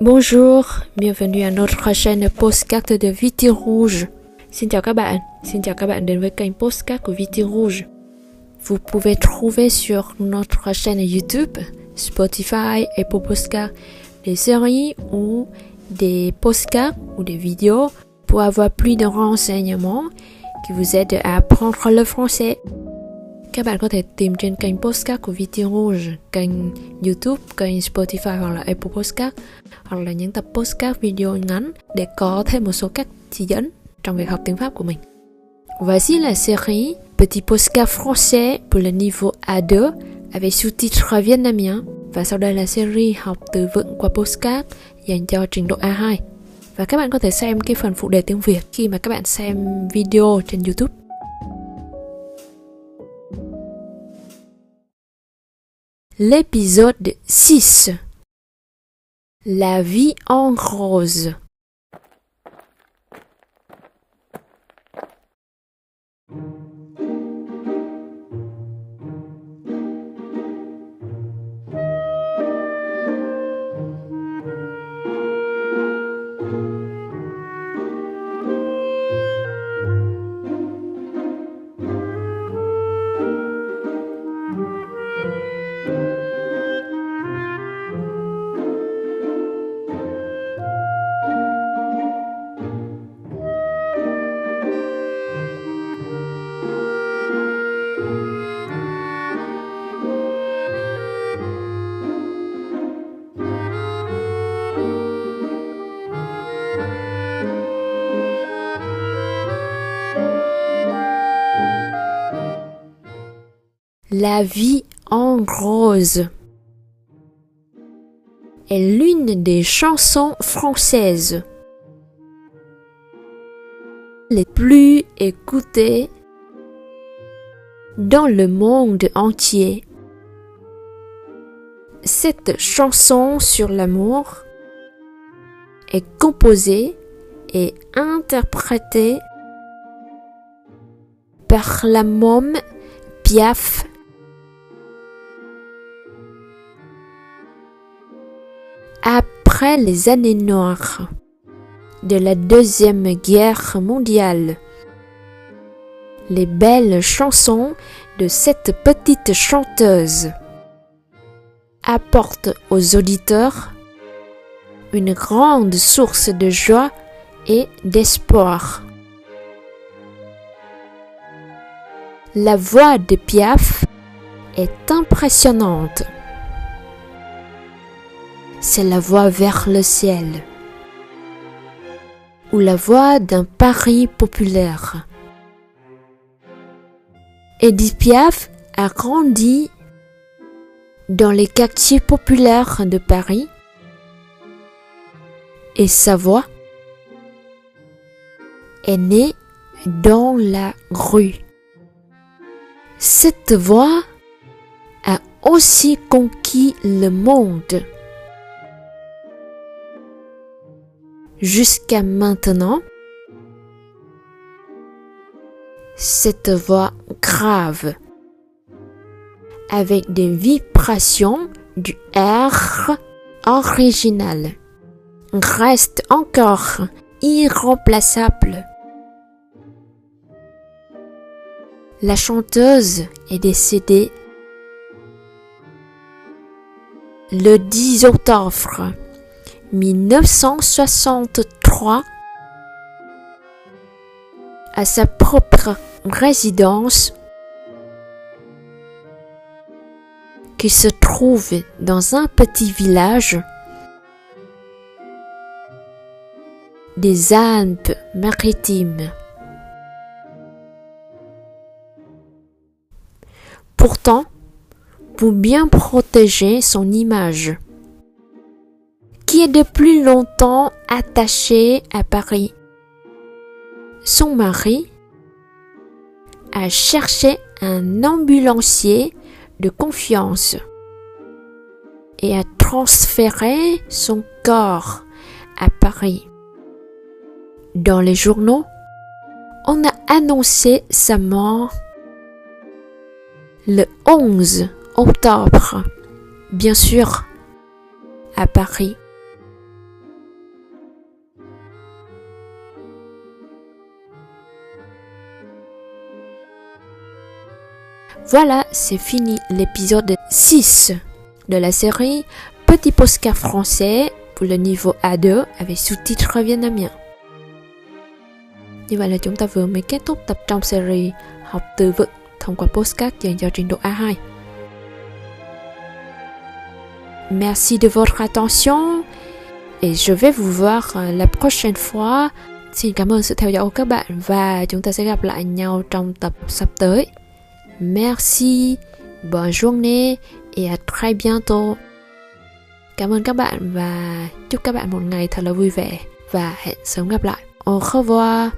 Bonjour, bienvenue à notre chaîne Postcard de Viti Rouge. Xin chào các bạn, xin chào Postcard Viti Rouge. Vous pouvez trouver sur notre chaîne YouTube, Spotify, Apple Postcard des séries ou des postcards ou des vidéos pour avoir plus de renseignements qui vous aident à apprendre le français. Các bạn có thể tìm trên kênh Postcard của VT Rouge, kênh YouTube, kênh Spotify hoặc là Apple Postcard hoặc là những tập postcard video ngắn để có thêm một số cách chỉ dẫn trong việc học tiếng Pháp của mình. Voici la série Petit postcard français pour le niveau A2 avec sous-titres vietnamien và sau đây là series học từ vựng qua postcard dành cho trình độ A2. Và các bạn có thể xem cái phần phụ đề tiếng Việt khi mà các bạn xem video trên YouTube. L'épisode 6 La vie en rose La vie en rose est l'une des chansons françaises les plus écoutées dans le monde entier. Cette chanson sur l'amour est composée et interprétée par la môme Piaf Les années noires de la Deuxième Guerre mondiale, les belles chansons de cette petite chanteuse apportent aux auditeurs une grande source de joie et d'espoir. La voix de Piaf est impressionnante c'est la voix vers le ciel ou la voix d'un Paris populaire. Edith Piaf a grandi dans les quartiers populaires de Paris et sa voix est née dans la rue. Cette voix a aussi conquis le monde. Jusqu'à maintenant, cette voix grave, avec des vibrations du R original, reste encore irremplaçable. La chanteuse est décédée le 10 octobre 1963 à sa propre résidence qui se trouve dans un petit village des Alpes-Maritimes. Pourtant, pour bien protéger son image, qui est de plus longtemps attaché à Paris. Son mari a cherché un ambulancier de confiance et a transféré son corps à Paris. Dans les journaux, on a annoncé sa mort le 11 octobre, bien sûr, à Paris. Voilà, c'est fini l'épisode 6 de la série Petit postcard français pour le niveau A2 avec sous-titres vietnamien. Như vậy là chúng ta vừa mới kết thúc tập trong series học từ vựng thông qua postcard dành cho trình độ A2. Merci de votre attention et je vais vous voir euh, la prochaine fois. Xin cảm ơn sự theo dõi của các bạn và chúng ta sẽ gặp lại nhau trong tập sắp tới. Merci, bonne journée et à très bientôt. Cảm ơn các bạn và chúc các bạn một ngày thật là vui vẻ và hẹn sớm gặp lại. Au revoir.